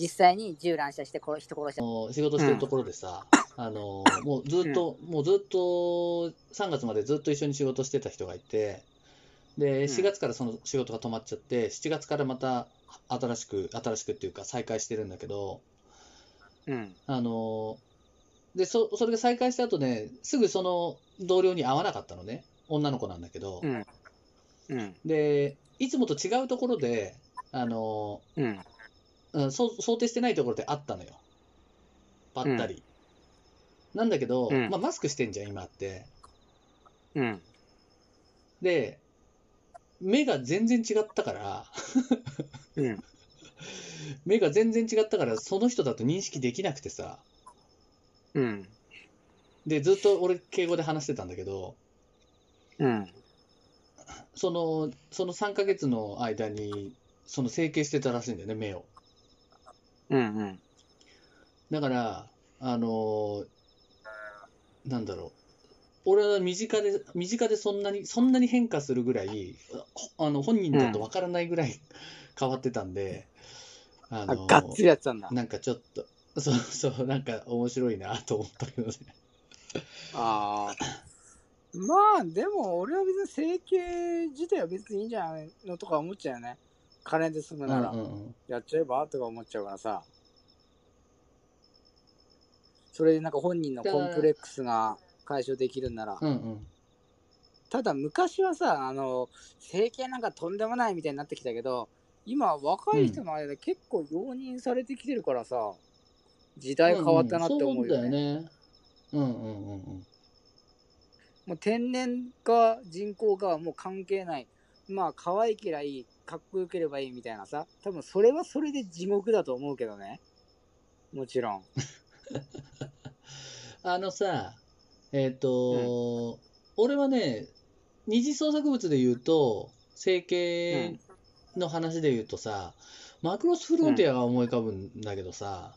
実際に銃乱射して殺人殺した。の仕事してるところでさ、あのもうずっと、もうずっと3月までずっと一緒に仕事してた人がいて、で、4月からその仕事が止まっちゃって、7月からまた新しく、新しくっていうか再開してるんだけど、うん。あので、そ、それが再開した後ね、すぐその同僚に会わなかったのね。女の子なんだけどう。ん。うん。で、いつもと違うところで、あのうん。うん、そう想定してないところであったのよ。ばったり。なんだけど、うんまあ、マスクしてんじゃん、今って。うん。で、目が全然違ったから、うん。目が全然違ったから、その人だと認識できなくてさ。うん。で、ずっと俺、敬語で話してたんだけど、うん。その、その3ヶ月の間に、その整形してたらしいんだよね、目を。うん。うん。だから、あのーなんだろう。俺は身近で、身近でそんなに、そんなに変化するぐらい、ほあの、本人だとわからないぐらい 変わってたんで、ああ、のーがっつりやってたんだ。なんかちょっと、そうそう、なんか面白いなと思ったけどね。ああ。まあ、でも俺は別に整形自体は別にいいんじゃないのとか思っちゃうよね。金で済むならうんうんうんやっちゃえば？とか思っちゃうからさ。それでなんか本人のコンプレックスが解消できるんなら。うんうん。ただ昔はさ、あの、整形なんかとんでもないみたいになってきたけど、今若い人の間で結構容認されてきてるからさ、時代変わったなって思うよね。んんそうだよね。うんうんうんうん。もう天然か人工かはもう関係ない。まあ可愛けりゃいい、かっこよければいいみたいなさ。多分それはそれで地獄だと思うけどね。もちろん。あのさ、えっ、と、俺はね、二次創作物で言うと、整形の話で言うとさ、マクロスフロンティアが思い浮かぶんだけどさ、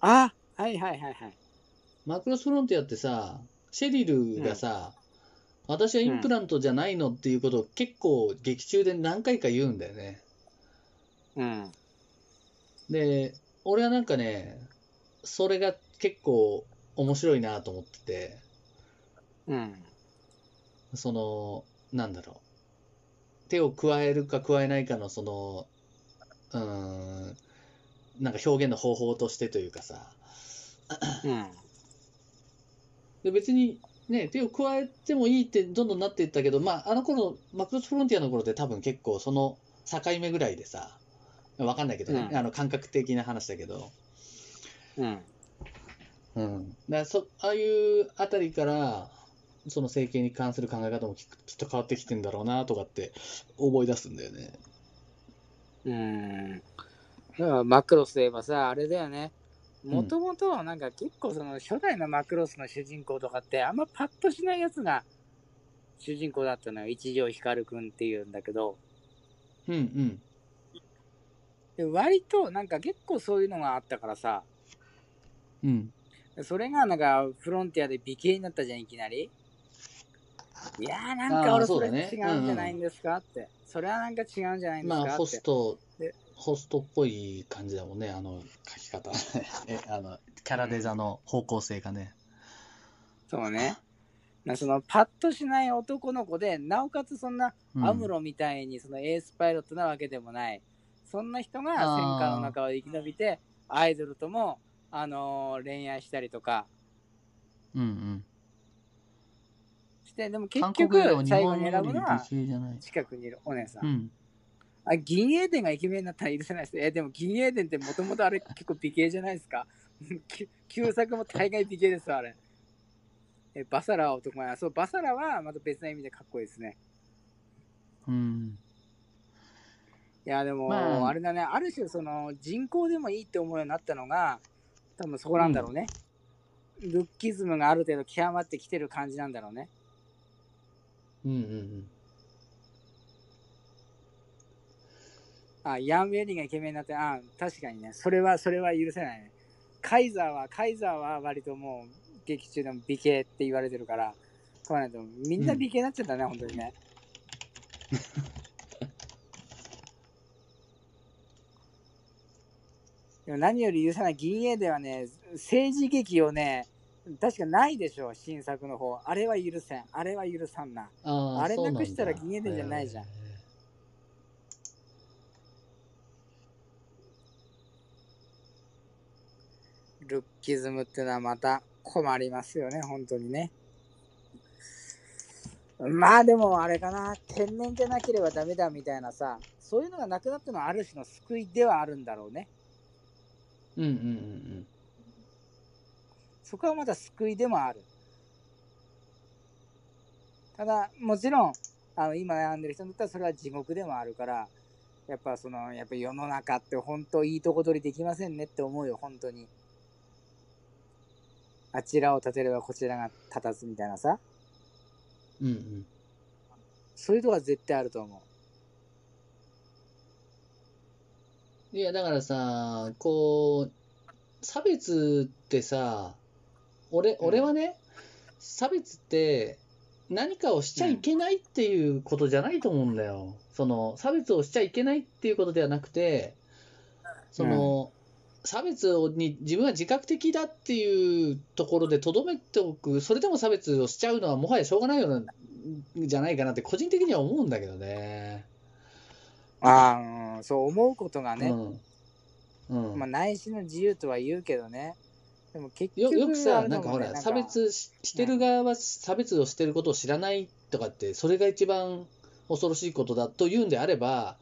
あはいはいはいはい。マクロスフロンティアってさ、シェリルがさ、私はインプラントじゃないのっていうことを結構劇中で何回か言うんだよね。うん。で、俺はなんかね、それが結構面白いなと思ってて、うん。その、なんだろう。手を加えるか加えないかの、その、うーん、なんか表現の方法としてというかさ。うん。で別にね、手を加えてもいいってどんどんなっていったけど、まあ、あの頃、マクロスフロンティアの頃って多分結構その境目ぐらいでさ、わかんないけどね、うんあの感覚的な話だけど、うん。うん。だそ、ああいうあたりから、その整形に関する考え方もききっと変わってきてんだろうなとかって思い出すんだよね。うん。だからマクロスといえばさ、あれだよね。もともとなんか結構その初代のマクロスの主人公とかってあんまパッとしないやつが主人公だったのよ。一条光くんっていうんだけど。うんうん。で割となんか結構そういうのがあったからさ。うん。それがなんかフロンティアで美形になったじゃん、いきなり。いやーなんか俺そうれ違うんじゃないんですかって。それはなんか違うんじゃないんですかって。まあ、ホストで、ホストっぽい感じだもんね、あの書き方。え、あの、キャラデザの方向性がね。そうね。なそのパッとしない男の子で、なおかつそんなうんアムロみたいにそのエースパイロットなわけでもない。そんな人が戦火の中を生き延びて、アイドルとも、あのー恋愛したりとかうんうん。して、でも結局最後に選ぶのは。近くにいるお姉さん。うん。あ、銀英伝がイケメンになったら許せないです。え、でも銀英伝ってもともとあれ結構美形じゃないですか？き旧作も大概美形ですよ、あれ。え、バサラは男前。そう、バサラはまた別な意味でかっこいいですね。うん。いや、でも、まああれだね、ある種、その、人口でもいいって思うようになったのが、多分そこなんだろうね。ルッキズムがある程度極まってきてる感じなんだろうね。うんうんうん。あ、ヤン・ウェリーがイケメンになって、あ、確かにね、それは、それは許せないね。カイザーは、カイザーは割ともう、劇中でも美形って言われてるから、そうなんだみんな美形になっちゃったね、本当にね。でも何より許さない銀英ではね、政治劇をね、確かないでしょ、新作の方。あれは許せん。あれは許さんな。あれなくしたら銀英伝じゃないじゃんルッキズムってのはまた困りますよね、本当にね。まあでもあれかな、天然じゃなければダメだみたいなさ、そういうのがなくなったのはある種の救いではあるんだろうね。ーうんうんうんそこはまだ救いでもある。ただ、もちろん、あの今悩んでる人にとってはそれは地獄でもあるから、やっぱその、やっぱ世の中って本当いいとこ取りできませんねって思うよ、本当に。あちらを立てればこちらが立たずみたいなさ、うん。うんうん。そういうとこは絶対あると思いや、だからさ、こう、差別ってさ、俺、俺はね、差別って何かをしちゃいけないっていうことじゃないと思うんだよ。その、差別をしちゃいけないっていうことではなくて、その、差別をに自分は自覚的だっていうところでとどめておく、それでも差別をしちゃうのはもはやしょうがないような、じゃないかなって個人的には思うんだけどね。う。ああ、うんそう思うことがね、うん。うん。まあ内心の自由とは言うけどね。でも結よ局よくさ、なんかほら、差別ししてる側は差別をしてることを知らないとかって、それが一番恐ろしいことだというんであれば、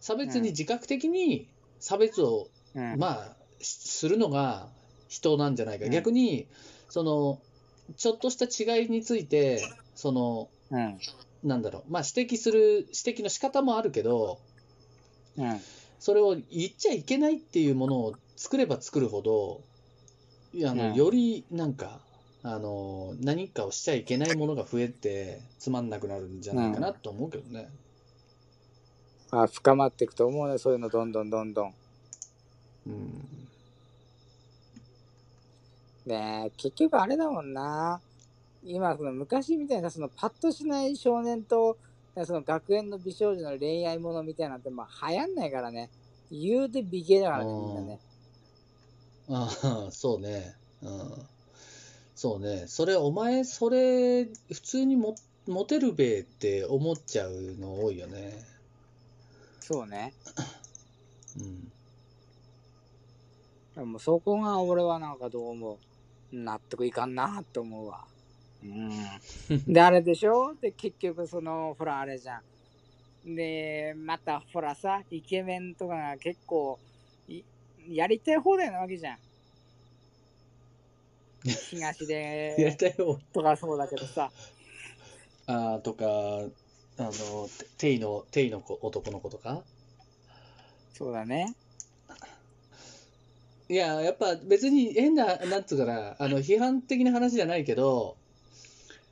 差別に自覚的に差別を、うん、まあ、しするのが人なんじゃないか。うん逆に、その、ちょっとした違いについて、その、うん。なんだろう、まあ指摘する、指摘の仕方もあるけど、うん。それを言っちゃいけないっていうものを作れば作るほど、いやあのうんよりなんか、あの何かをしちゃいけないものが増えて、つまんなくなるんじゃないかなと思うけどね。あ深まっていくと思うね、そういうのどんどんどんどん。うん。ねえ結局あれだもんな。今、その昔みたいな、そのパッとしない少年と、その学園の美少女の恋愛ものみたいなんて、まあ流行んないからね。言うて美形だからね、みんなね。ああ、そうね。うん。そうね。それ、お前、それ、普通にもモテるべって思っちゃうの多いよね。そうね。うん。でもそこが俺はなんかどうも納得いかんなって思うわ。うん。で、あれでしょ？で、結局その、ほらあれじゃん。で、またほらさ、イケメンとかが結構、いやりたい放題なわけじゃん。東 やりで、たいよ。とかそうだけどさ。ああ、とか、あの、テイの、テイの子男の子とか？そうだね。いや、やっぱ別に変な、なんつうかな、あの、批判的な話じゃないけど、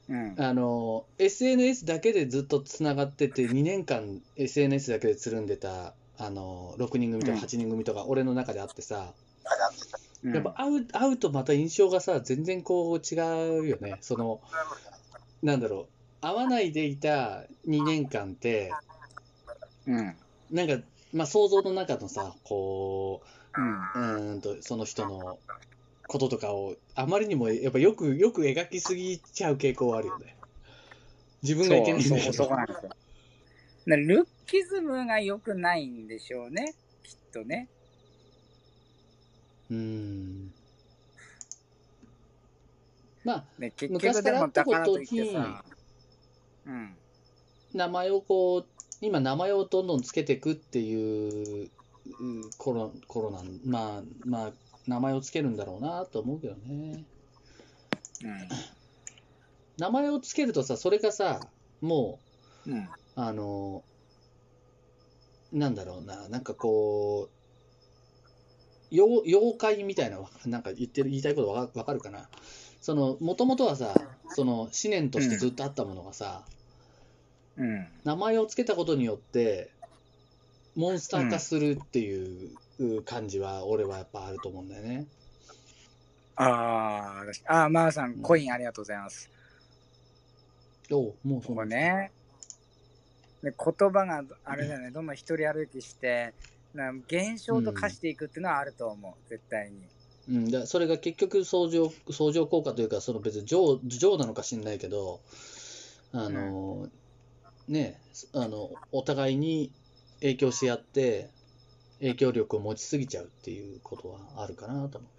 うん。あの、SNS だけでずっとつながってて、2年間 SNS だけでつるんでた、あの、6人組とかうん8人組とか、俺の中であってさ、うんやっぱ会う、会うとまた印象がさ、全然こう違うよね。その、なんだろう、会わないでいた2年間って、うん。なんか、まあ想像の中のさ、こうん。う、んと、その人のこととかを、あまりにも、やっぱよく、よく描きすぎちゃう傾向はあるよね。自分がいけないんだけそうそうそこど。なんですよ。なルッキズムが良くないんでしょうね。きっとね。うーん。まあ、ね結昔局でもからといってさ。うん。名前をこう、今名前をどんどんつけていくっていうう頃、頃なん、まあ、まあ、名前をつけるんだろうなと思うけどね。名前をつけるとさ、それがさ、もうん。うん。う、あの、なんだろうな、なんかこう、妖妖怪みたいな、なんか言ってる、言いたいことわかるかな。その、もともとはさ、その、思念としてずっとあったものがさ、うん。名前をつけたことによって、モンスター化するっていう感じは、俺はやっぱあると思うんだよね。ああ、ああ、まー、さん、コインありがとうございます。おうもうそうこね。で言葉があれだよね、どんどん一人歩きして、なん現象と化していくっていうのはあると思う、うん、絶対に。うん、だそれが結局相乗、相乗効果というか、その別に情情なのか知んないけど、あの、うん、ねあの、お互いに影響し合って影響力を持ちすぎちゃうっていうことはあるかなと思う。